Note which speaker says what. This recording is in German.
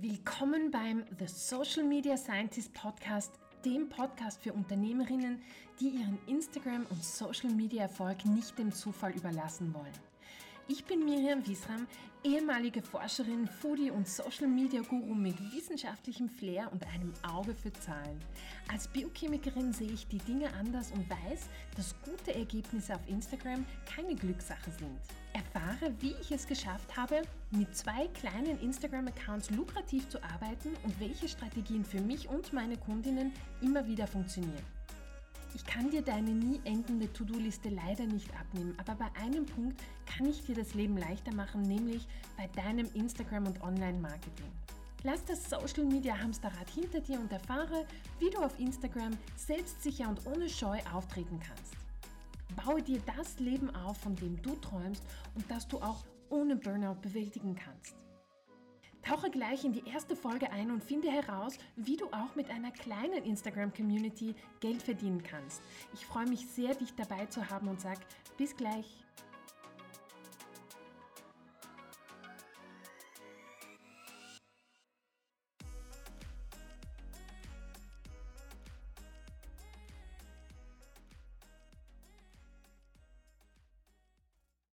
Speaker 1: Willkommen beim The Social Media Scientist Podcast, dem Podcast für Unternehmerinnen, die ihren Instagram- und Social Media Erfolg nicht dem Zufall überlassen wollen. Ich bin Miriam Wiesram, ehemalige Forscherin, Foodie und Social Media Guru mit wissenschaftlichem Flair und einem Auge für Zahlen. Als Biochemikerin sehe ich die Dinge anders und weiß, dass gute Ergebnisse auf Instagram keine Glückssache sind. Erfahre, wie ich es geschafft habe, mit zwei kleinen Instagram-Accounts lukrativ zu arbeiten und welche Strategien für mich und meine Kundinnen immer wieder funktionieren. Kann dir deine nie endende To-Do-Liste leider nicht abnehmen, aber bei einem Punkt kann ich dir das Leben leichter machen, nämlich bei deinem Instagram- und Online-Marketing. Lass das Social Media Hamsterrad hinter dir und erfahre, wie du auf Instagram selbstsicher und ohne Scheu auftreten kannst. Baue dir das Leben auf, von dem du träumst und das du auch ohne Burnout bewältigen kannst. Tauche gleich in die erste Folge ein und finde heraus, wie du auch mit einer kleinen Instagram-Community Geld verdienen kannst. Ich freue mich sehr, dich dabei zu haben und sage bis gleich.